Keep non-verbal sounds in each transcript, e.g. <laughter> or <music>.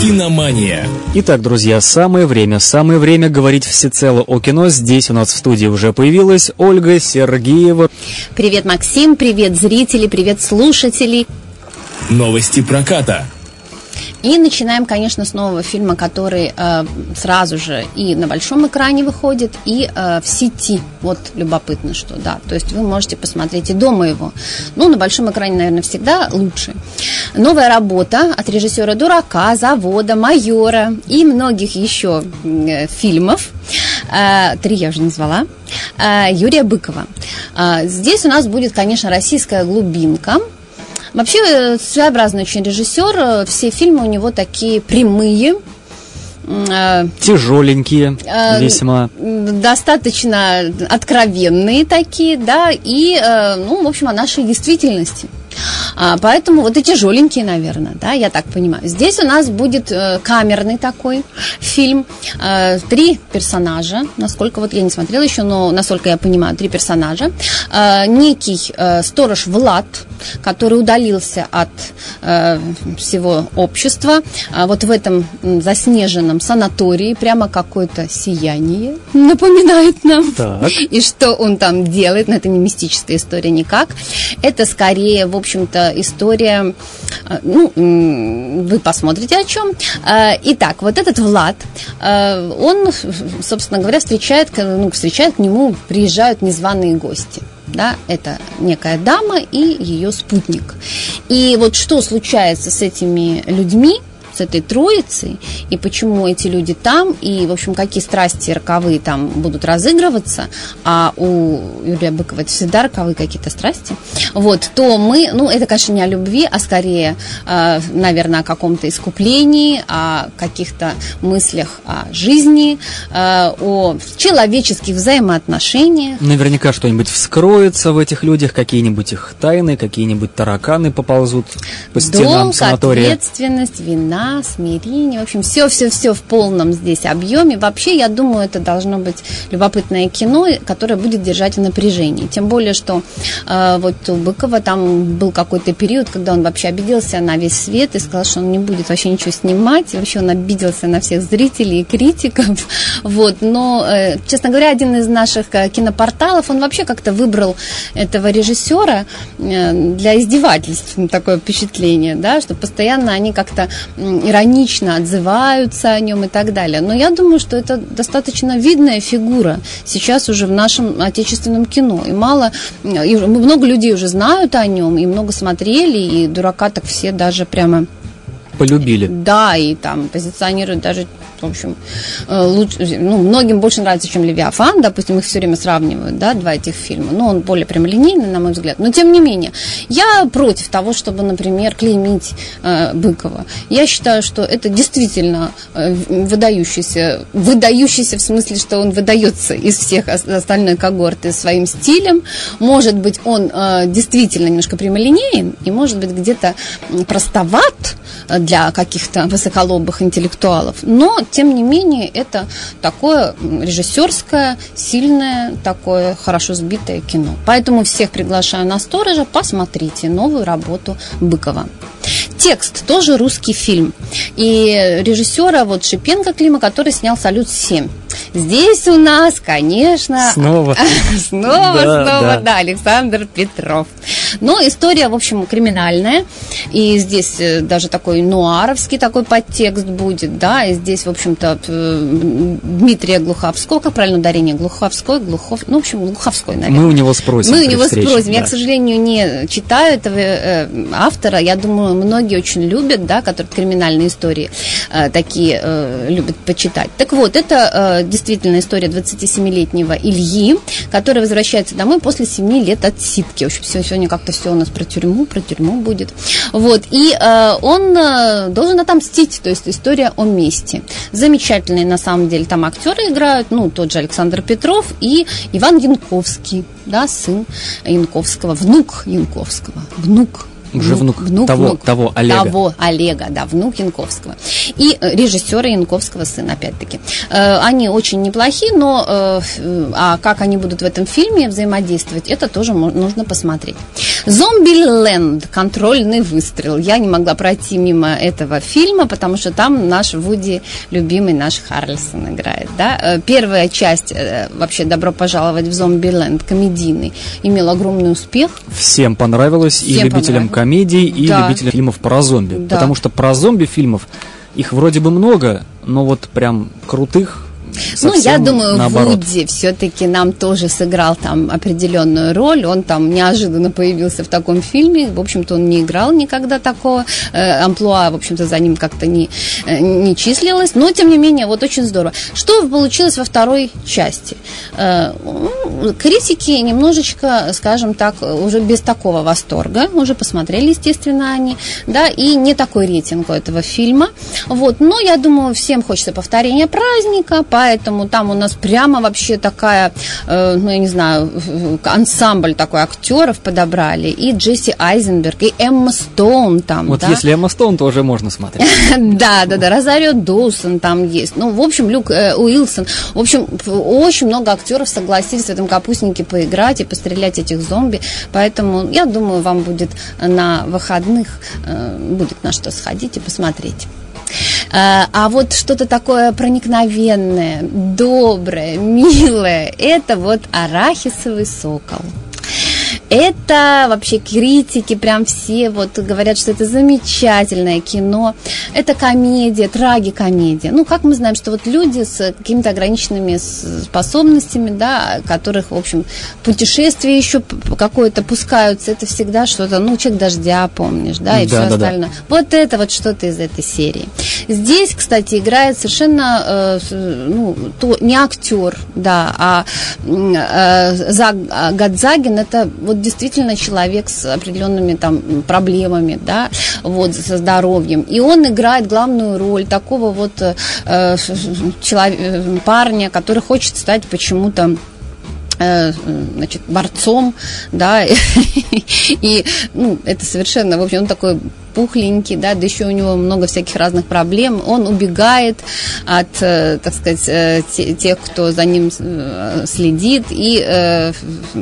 Киномания. Итак, друзья, самое время, самое время говорить всецело о кино. Здесь у нас в студии уже появилась Ольга Сергеева. Привет, Максим, привет, зрители, привет, слушатели. Новости проката. И начинаем, конечно, с нового фильма, который э, сразу же и на большом экране выходит, и э, в сети. Вот любопытно, что да. То есть вы можете посмотреть и дома его. Ну, на большом экране, наверное, всегда лучше. Новая работа от режиссера «Дурака», «Завода», «Майора» и многих еще э, фильмов. Э, три я уже назвала. Э, Юрия Быкова. Э, здесь у нас будет, конечно, российская глубинка – Вообще э, своеобразный очень режиссер. Э, все фильмы у него такие прямые, э, Тяжеленькие весьма. Достаточно откровенные такие, да, и, ну, в общем, о нашей действительности. А, поэтому вот и тяжеленькие, наверное, да, я так понимаю. Здесь у нас будет э, камерный такой фильм. Э, три персонажа, насколько вот я не смотрела еще, но насколько я понимаю, три персонажа. Э, некий э, сторож Влад, который удалился от э, всего общества, э, вот в этом заснеженном санатории, прямо какое-то сияние напоминает нам. Так. И что он там делает, но это не мистическая история никак. Это скорее, в общем-то, история, э, ну, вы посмотрите о чем. Э, итак, вот этот Влад, э, он, собственно говоря, встречает, ну, встречает к нему, приезжают незваные гости да, это некая дама и ее спутник. И вот что случается с этими людьми, с этой троицей, и почему эти люди там, и, в общем, какие страсти роковые там будут разыгрываться, а у Юрия Быкова это всегда роковые какие-то страсти, вот, то мы, ну, это, конечно, не о любви, а скорее, э, наверное, о каком-то искуплении, о каких-то мыслях о жизни, э, о человеческих взаимоотношениях. Наверняка что-нибудь вскроется в этих людях, какие-нибудь их тайны, какие-нибудь тараканы поползут по стенам Долг, санатория. ответственность, вина, смирение, в общем, все-все-все в полном здесь объеме. Вообще, я думаю, это должно быть любопытное кино, которое будет держать в напряжении. Тем более, что э, вот у Быкова там был какой-то период, когда он вообще обиделся на весь свет и сказал, что он не будет вообще ничего снимать. И вообще он обиделся на всех зрителей и критиков. <laughs> Вот. Но, э, честно говоря, один из наших э, кинопорталов, он вообще как-то выбрал этого режиссера э, для издевательств. Такое впечатление, да, что постоянно они как-то иронично отзываются о нем и так далее. Но я думаю, что это достаточно видная фигура сейчас уже в нашем отечественном кино. И мало, и много людей уже знают о нем, и много смотрели, и дурака так все даже прямо полюбили. Да, и там позиционируют даже в общем, э, лучше, ну, многим больше нравится, чем Левиафан, допустим, их все время сравнивают, да, два этих фильма, но он более прямолинейный, на мой взгляд. Но, тем не менее, я против того, чтобы, например, клеймить э, Быкова. Я считаю, что это действительно э, выдающийся, выдающийся в смысле, что он выдается из всех остальной когорты своим стилем. Может быть, он э, действительно немножко прямолинеен, и, может быть, где-то простоват для каких-то высоколобых интеллектуалов, но тем не менее, это такое режиссерское, сильное, такое хорошо сбитое кино. Поэтому всех приглашаю на сторожа, посмотрите новую работу Быкова. Текст тоже русский фильм. И режиссера вот Шипенко Клима, который снял «Салют-7». Здесь у нас, конечно... Снова. <laughs> Снова, да, снова, да. да, Александр Петров. Но история, в общем, криминальная. И здесь э, даже такой нуаровский такой подтекст будет, да. И здесь, в общем-то, Дмитрия Глуховского, как правильно ударение? Глуховской, Глухов... Ну, в общем, Глуховской, наверное. Мы у него спросим. Мы у него встрече, спросим. Да. Я, к сожалению, не читаю этого э, автора. Я думаю, многие очень любят, да, которые криминальные истории э, такие э, любят почитать. Так вот, это э, действительно история 27-летнего Ильи, который возвращается домой после 7 лет отсидки. В общем, сегодня как-то все у нас про тюрьму, про тюрьму будет. Вот, и э, он э, должен отомстить, то есть история о мести. Замечательные, на самом деле, там актеры играют, ну, тот же Александр Петров и Иван Янковский, да, сын Янковского, внук Янковского, внук Уже внук, того, того Олега. Того Олега, да, внук Янковского. И э, режиссера Янковского сын, опять-таки. Э, они очень неплохие, но э, а как они будут в этом фильме взаимодействовать, это тоже нужно посмотреть. Зомби-ленд, контрольный выстрел. Я не могла пройти мимо этого фильма, потому что там наш Вуди, любимый наш Харльсон играет. Да? Первая часть, вообще, «Добро пожаловать в зомби-ленд», комедийный, имел огромный успех. Всем понравилось, Всем и любителям комедий, и да. любителям фильмов про зомби. Да. Потому что про зомби фильмов их вроде бы много, но вот прям крутых ну, я думаю, наоборот. Вуди все-таки нам тоже сыграл там определенную роль. Он там неожиданно появился в таком фильме. В общем-то, он не играл никогда такого. Э, амплуа, в общем-то, за ним как-то не, э, не числилось. Но, тем не менее, вот очень здорово. Что получилось во второй части? Э, критики немножечко, скажем так, уже без такого восторга. Уже посмотрели, естественно, они. Да, и не такой рейтинг у этого фильма. Вот. Но, я думаю, всем хочется повторения праздника, поэтому там у нас прямо вообще такая, э, ну, я не знаю, ансамбль такой актеров подобрали, и Джесси Айзенберг, и Эмма Стоун там, Вот да? если Эмма Стоун, то уже можно смотреть. <laughs> Да, да, да, Розарио Доусон там есть, ну, в общем, Люк э, Уилсон, в общем, очень много актеров согласились в этом капустнике поиграть и пострелять этих зомби, поэтому я думаю, вам будет на выходных, э, будет на что сходить и посмотреть. Э, а вот что-то такое проникновенное, доброе, милое, это вот арахисовый сокол. Это вообще критики, прям все вот говорят, что это замечательное кино. Это комедия, трагикомедия. Ну, как мы знаем, что вот люди с какими-то ограниченными способностями, да, которых, в общем, путешествие еще какое-то пускаются, это всегда что-то, ну, человек дождя, помнишь, да, и да, все да, остальное. Да. Вот это вот что-то из этой серии. Здесь, кстати, играет совершенно, э, ну, то, не актер, да, а э, Заг, Гадзагин, это вот вот действительно человек с определенными там проблемами, да, вот, со здоровьем. И он играет главную роль такого вот э, человека, парня, который хочет стать почему-то э, значит, борцом, да, <laughs> и, ну, это совершенно, в общем, он такой пухленький, да, да еще у него много всяких разных проблем, он убегает от, э, так сказать, э, тех, кто за ним э, следит и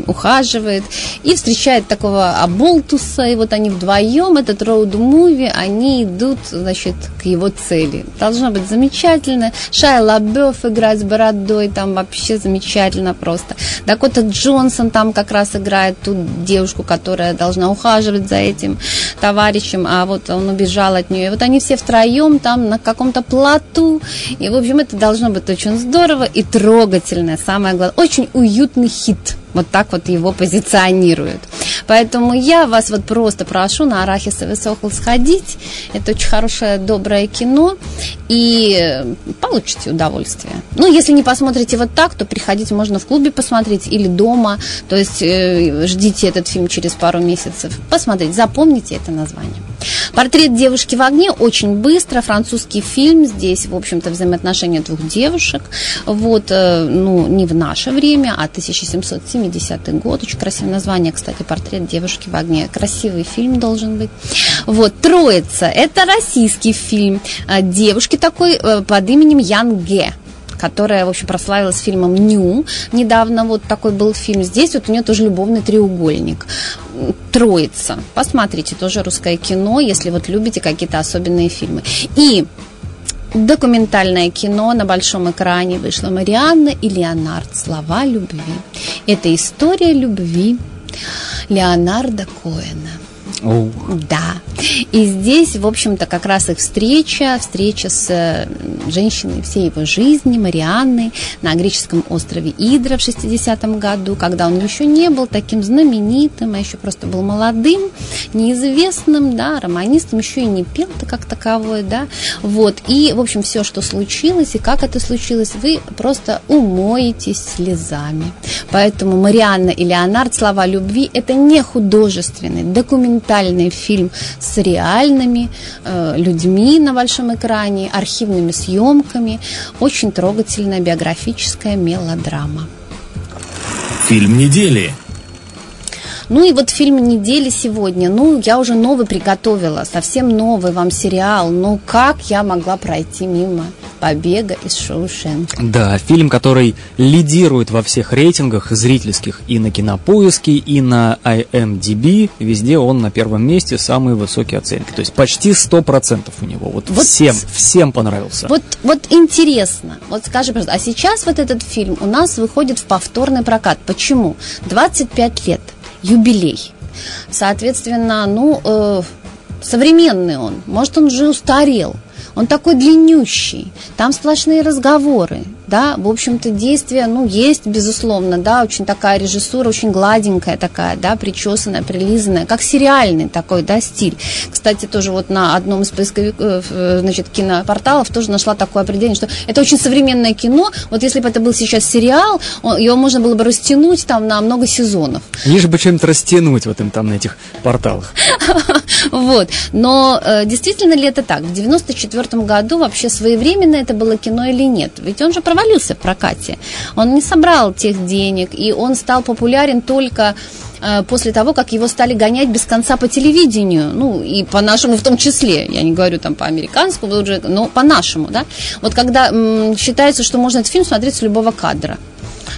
ухаживает, и встречает такого Аболтуса, и вот они вдвоем, этот роуд-муви, они идут, значит, к его цели. Должно быть замечательно. Шай Лабёв играет с бородой, там вообще замечательно просто. Дакота Джонсон там как раз играет ту девушку, которая должна ухаживать за этим товарищем, а вот он убежал от нее. И вот они все втроем там на каком-то плоту. И, в общем, это должно быть очень здорово и трогательно, самое главное. Очень уютный хит. Вот так вот его позиционируют. Поэтому я вас вот просто прошу на арахисовый сокол сходить. Это очень хорошее, доброе кино. И получите удовольствие. Ну, если не посмотрите вот так, то приходить можно в клубе посмотреть или дома. То есть э, ждите этот фильм через пару месяцев. Посмотрите, запомните это название. Портрет девушки в огне очень быстро, французский фильм, здесь, в общем-то, взаимоотношения двух девушек, вот, э, ну, не в наше время, а 1770 год, очень красивое название, кстати, портрет девушки в огне, красивый фильм должен быть. Вот, Троица, это российский фильм, э, девушки такой э, под именем Ян Ге, которая, в общем, прославилась фильмом «Ню». Недавно вот такой был фильм. Здесь вот у нее тоже любовный треугольник. «Троица». Посмотрите, тоже русское кино, если вот любите какие-то особенные фильмы. И документальное кино на большом экране вышло «Марианна и Леонард. Слова любви». Это история любви Леонарда Коэна. Oh. Да. И здесь, в общем-то, как раз их встреча, встреча с э, женщиной всей его жизни, Марианной, на греческом острове Идра в 60-м году, когда он еще не был таким знаменитым, а еще просто был молодым, неизвестным, да, романистом, еще и не пел-то как таковой, да, вот. И, в общем, все, что случилось и как это случилось, вы просто умоетесь слезами. Поэтому Марианна и Леонард «Слова любви» – это не художественный, документальный фильм с реальными э, людьми на большом экране, архивными съемками. Очень трогательная биографическая мелодрама. Фильм недели. Ну и вот фильм недели сегодня. Ну, я уже новый приготовила, совсем новый вам сериал. Ну, как я могла пройти мимо побега из Шоушенка? Да, фильм, который лидирует во всех рейтингах зрительских и на Кинопоиске, и на IMDb. Везде он на первом месте, самые высокие оценки. То есть почти 100% у него. Вот, вот всем, всем понравился. Вот, вот интересно. Вот скажи, пожалуйста, а сейчас вот этот фильм у нас выходит в повторный прокат. Почему? 25 лет, юбилей. Соответственно, ну, э, современный он. Может, он уже устарел. Он такой длиннющий. Там сплошные разговоры да, в общем-то, действие, ну, есть, безусловно, да, очень такая режиссура, очень гладенькая такая, да, причесанная, прилизанная, как сериальный такой, да, стиль. Кстати, тоже вот на одном из поисковиков, э, значит, кинопорталов тоже нашла такое определение, что это очень современное кино, вот если бы это был сейчас сериал, он, его можно было бы растянуть там на много сезонов. Лишь бы чем-то растянуть вот им там на этих порталах. <laughs> Вот, но э, действительно ли это так? В 94 году вообще своевременно это было кино или нет? Ведь он же провалился в прокате. Он не собрал тех денег, и он стал популярен только э, после того, как его стали гонять без конца по телевидению, ну, и по нашему в том числе, я не говорю там по американскому, но по нашему, да, вот когда м, считается, что можно этот фильм смотреть с любого кадра,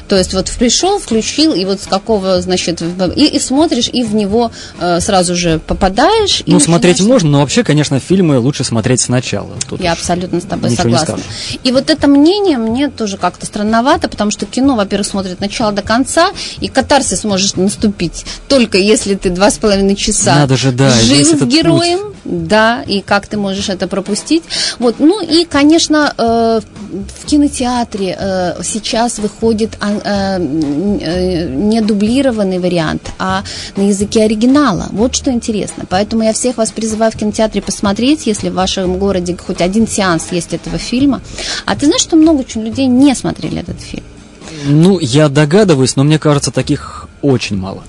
то есть вот пришел, включил, и вот с какого, значит, и, и смотришь, и в него э, сразу же попадаешь. Ну, смотреть можно, но вообще, конечно, фильмы лучше смотреть сначала. Тут Я абсолютно с тобой согласна. И вот это мнение мне тоже как-то странновато, потому что кино, во-первых, смотрит от начала до конца, и катарсис может наступить только если ты два с половиной часа Надо же, да, жил героем. Путь да, и как ты можешь это пропустить. Вот, ну и, конечно, э, в кинотеатре э, сейчас выходит э, не дублированный вариант, а на языке оригинала. Вот что интересно. Поэтому я всех вас призываю в кинотеатре посмотреть, если в вашем городе хоть один сеанс есть этого фильма. А ты знаешь, что много очень людей не смотрели этот фильм? Ну, я догадываюсь, но мне кажется, таких очень мало.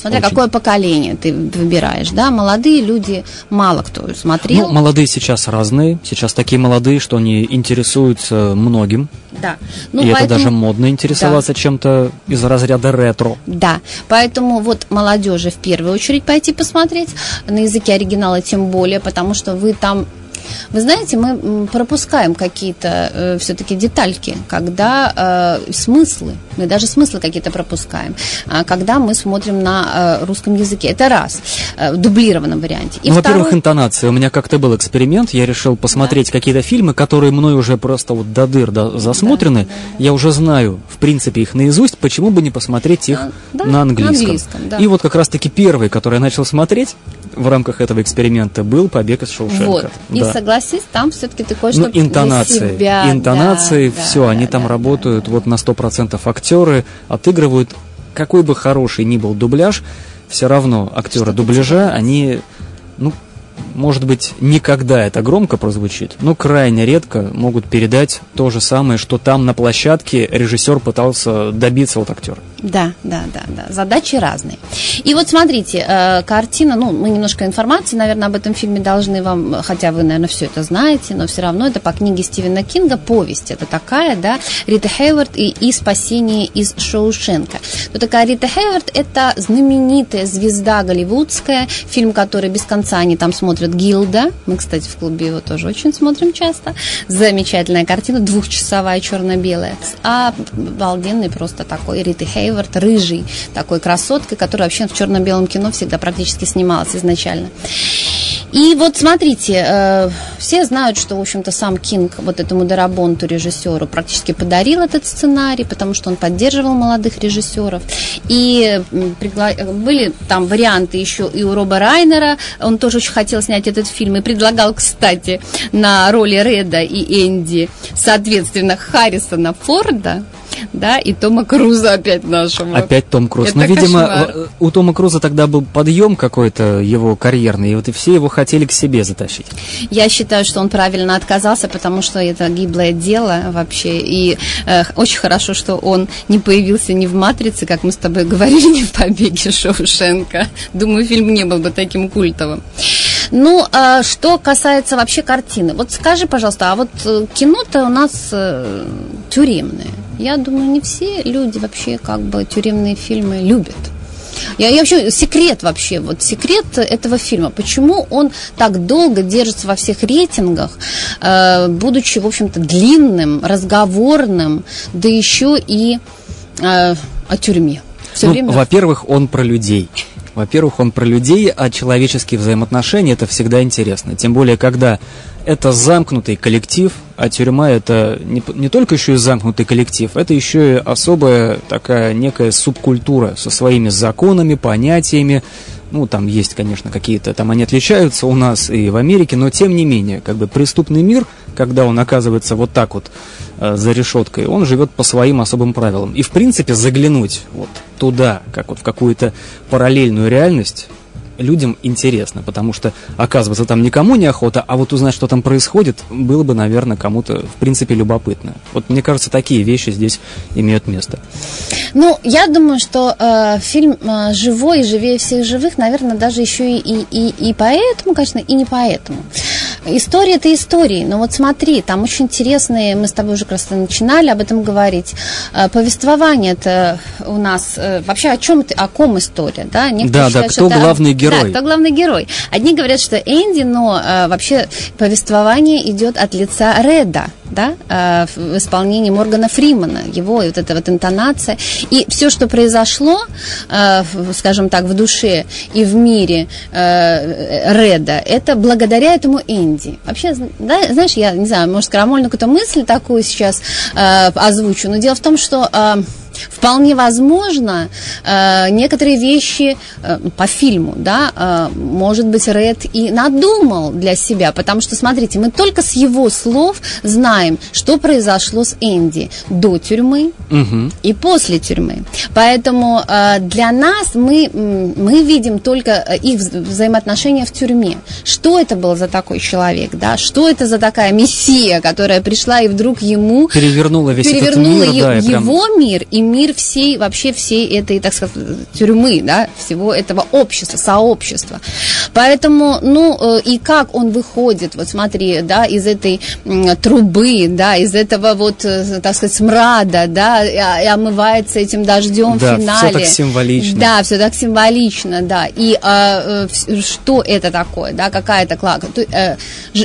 Смотря Очень. какое поколение ты выбираешь, да, молодые люди мало кто смотрел. Ну, молодые сейчас разные, сейчас такие молодые, что они интересуются многим. Да. Ну, и поэтому... это даже модно интересоваться да. чем-то из разряда ретро. Да, поэтому вот молодежи в первую очередь пойти посмотреть, на языке оригинала тем более, потому что вы там вы знаете, мы пропускаем какие-то э, все-таки детальки, когда э, смыслы, мы даже смыслы какие-то пропускаем, э, когда мы смотрим на э, русском языке. Это раз, э, в дублированном варианте. И ну, второй... во-первых, интонация. У меня как-то был эксперимент, я решил посмотреть да. какие-то фильмы, которые мной уже просто вот до дыр до, засмотрены. Да, да, да. Я уже знаю, в принципе, их наизусть, почему бы не посмотреть их да, на английском. На английском да. И вот как раз-таки первый, который я начал смотреть в рамках этого эксперимента, был «Побег из Шоушенка». Вот. Да. И согласись, там все-таки ты кое-что ну, интонации, себя. Интонации, да, все, да, они да, там да, работают да. вот на 100% актеры, отыгрывают, какой бы хороший ни был дубляж, все равно актеры дубляжа, они, ну, может быть, никогда это громко прозвучит, но крайне редко могут передать то же самое, что там на площадке режиссер пытался добиться от актера. Да, да, да, да. Задачи разные. И вот смотрите, э, картина, ну, мы немножко информации, наверное, об этом фильме должны вам, хотя вы, наверное, все это знаете, но все равно это по книге Стивена Кинга повесть. Это такая, да, Рита Хейвард и, и «Спасение из Шоушенка». То такая Рита Хейвард – это знаменитая звезда голливудская, фильм, который без конца они там смотрят «Гилда». Мы, кстати, в клубе его тоже очень смотрим часто. Замечательная картина, двухчасовая, черно-белая. А обалденный просто такой Рита Хейвард Хейвард, рыжий, такой красоткой, которая вообще в черно-белом кино всегда практически снималась изначально. И вот смотрите, э, все знают, что, в общем-то, сам Кинг вот этому Дарабонту, режиссеру, практически подарил этот сценарий, потому что он поддерживал молодых режиссеров. И пригла... были там варианты еще и у Роба Райнера, он тоже очень хотел снять этот фильм и предлагал, кстати, на роли Реда и Энди, соответственно, Харрисона Форда, да, и Тома Круза опять нашего. Опять Том Круз. Это Но, видимо, кошмар. у Тома Круза тогда был подъем какой-то его карьерный, и вот и все его хотели к себе затащить. Я считаю, что он правильно отказался, потому что это гиблое дело вообще, и э, очень хорошо, что он не появился ни в «Матрице», как мы с тобой <laughs> говорили, ни в «Побеге Шоушенка». Думаю, фильм не был бы таким культовым. Ну, а что касается вообще картины, вот скажи, пожалуйста, а вот э, кино-то у нас э, тюремное. Я думаю, не все люди вообще как бы тюремные фильмы любят. Я, я вообще секрет вообще, вот секрет этого фильма. Почему он так долго держится во всех рейтингах, э, будучи, в общем-то, длинным, разговорным, да еще и э, о тюрьме. Все ну, время... Во-первых, он про людей. Во-первых, он про людей, а человеческие взаимоотношения это всегда интересно. Тем более, когда это замкнутый коллектив, а тюрьма это не, не только еще и замкнутый коллектив, это еще и особая такая некая субкультура со своими законами, понятиями. Ну, там есть, конечно, какие-то, там они отличаются у нас и в Америке, но тем не менее, как бы преступный мир, когда он оказывается вот так вот э, за решеткой, он живет по своим особым правилам. И, в принципе, заглянуть вот туда, как вот в какую-то параллельную реальность, людям интересно, потому что, оказывается, там никому не охота, а вот узнать, что там происходит, было бы, наверное, кому-то, в принципе, любопытно. Вот мне кажется, такие вещи здесь имеют место. Ну, я думаю, что э, фильм э, живой и живее всех живых, наверное, даже еще и, и, и, и поэтому, конечно, и не поэтому. История это истории, но вот смотри, там очень интересные, мы с тобой уже как раз начинали об этом говорить, э, повествование это у нас, э, вообще о чем ты, о ком история, да? Некоторые да, считают, да, кто это, главный герой? Да, кто главный герой. Одни говорят, что Энди, но э, вообще повествование идет от лица Реда, да, э, в исполнении Моргана Фримана, его вот эта вот интонация. И все, что произошло, э, скажем так, в душе и в мире э, Реда, это благодаря этому Энди. Вообще, да, знаешь, я не знаю, может, крамольную какую-то мысль такую сейчас озвучу, но дело в том, что вполне возможно, э, некоторые вещи э, по фильму, да, э, может быть, Ред и надумал для себя, потому что, смотрите, мы только с его слов знаем, что произошло с Энди до тюрьмы угу. и после тюрьмы. Поэтому для нас мы, мы видим только их взаимоотношения в тюрьме. Что это был за такой человек, да, что это за такая мессия, которая пришла и вдруг ему... Перевернула весь перевернула этот мир, да, его прям... мир и мир всей, вообще всей этой, так сказать, тюрьмы, да, всего этого общества, сообщества. Поэтому, ну, э, и как он выходит, вот смотри, да, из этой трубы, да, из этого вот, э, так сказать, смрада, да, и омывается этим дождем да, в финале. все так символично. Да, все так символично, да. И а, что это такое, да, какая-то клака. Э,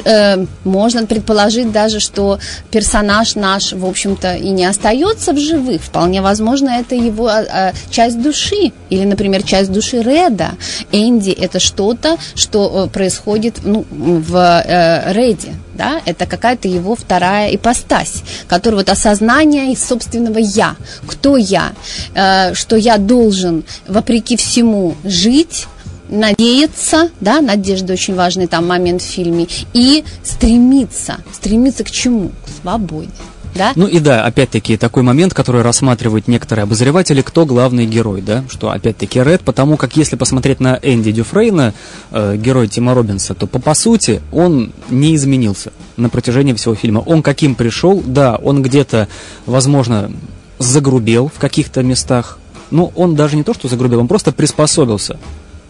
э, можно предположить даже, что персонаж наш, в общем-то, и не остается в живых, вполне возможно возможно, это его а, а, часть души. Или, например, часть души Реда. Энди – это что-то, что э, происходит ну, в э, Реде. Да? Это какая-то его вторая ипостась, которая вот осознание собственного «я». Кто я? Э, что я должен, вопреки всему, жить, надеяться, да, надежда очень важный там момент в фильме, и стремиться, стремиться к чему? К свободе да? Ну и да, опять-таки, такой момент, который рассматривают некоторые обозреватели, кто главный герой, да, что опять-таки Ред, потому как если посмотреть на Энди Дюфрейна, э, герой Тима Робинса, то по, по сути он не изменился на протяжении всего фильма. Он каким пришел, да, он где-то, возможно, загрубел в каких-то местах, но он даже не то, что загрубел, он просто приспособился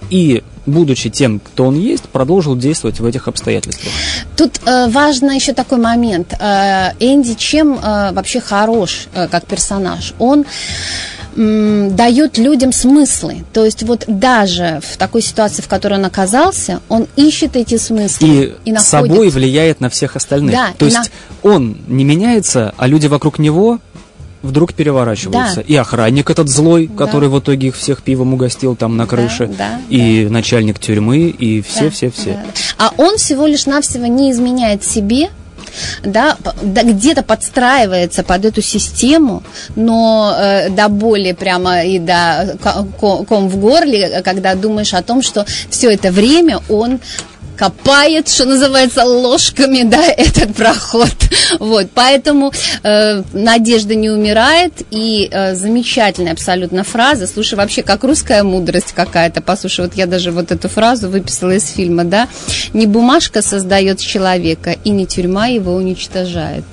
и, будучи тем, кто он есть, продолжил действовать в этих обстоятельствах. Тут э, важно еще такой момент. Э, Энди чем э, вообще хорош э, как персонаж? Он дает людям смыслы. То есть вот даже в такой ситуации, в которой он оказался, он ищет эти смыслы и, и находит. собой влияет на всех остальных. Да, То есть на... он не меняется, а люди вокруг него вдруг переворачиваются. Да. И охранник этот злой, да. который в итоге их всех пивом угостил там на крыше, да, да, и да. начальник тюрьмы, и все-все-все. Да, да, да. А он всего лишь навсего не изменяет себе, да, да где-то подстраивается под эту систему, но э, до боли прямо и до ком в горле, когда думаешь о том, что все это время он копает, что называется, ложками, да, <laughs> этот проход. Вот, поэтому э, надежда не умирает, и э, замечательная абсолютно фраза, слушай, вообще как русская мудрость какая-то, послушай, вот я даже вот эту фразу выписала из фильма, да, не бумажка создает человека, и не тюрьма его уничтожает.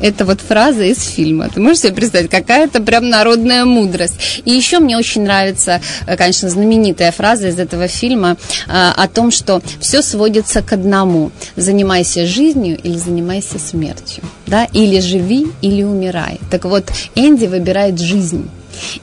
Это вот фраза из фильма. Ты можешь себе представить, какая-то прям народная мудрость. И еще мне очень нравится, э, конечно, знаменитая фраза из этого фильма э, о том, что все сводится к одному. Занимайся жизнью или занимайся смертью. Да? Или живи, или умирай. Так вот, Энди выбирает жизнь.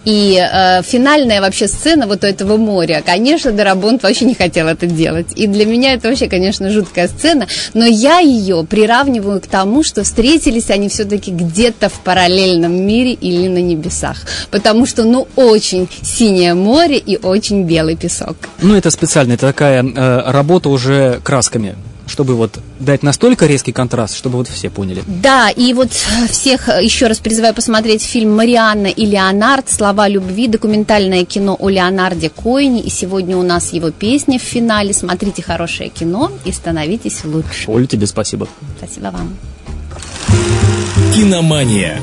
И э, финальная вообще сцена вот этого моря, конечно, Дарабонт вообще не хотел это делать. И для меня это вообще, конечно, жуткая сцена, но я ее приравниваю к тому, что встретились они все-таки где-то в параллельном мире или на небесах. Потому что, ну, очень синее море и очень белый песок. Ну, это специально, это такая э, работа уже красками чтобы вот дать настолько резкий контраст, чтобы вот все поняли. Да, и вот всех еще раз призываю посмотреть фильм «Марианна и Леонард. Слова любви», документальное кино о Леонарде Коине, и сегодня у нас его песня в финале. Смотрите хорошее кино и становитесь лучше. Оль, тебе спасибо. Спасибо вам. Киномания.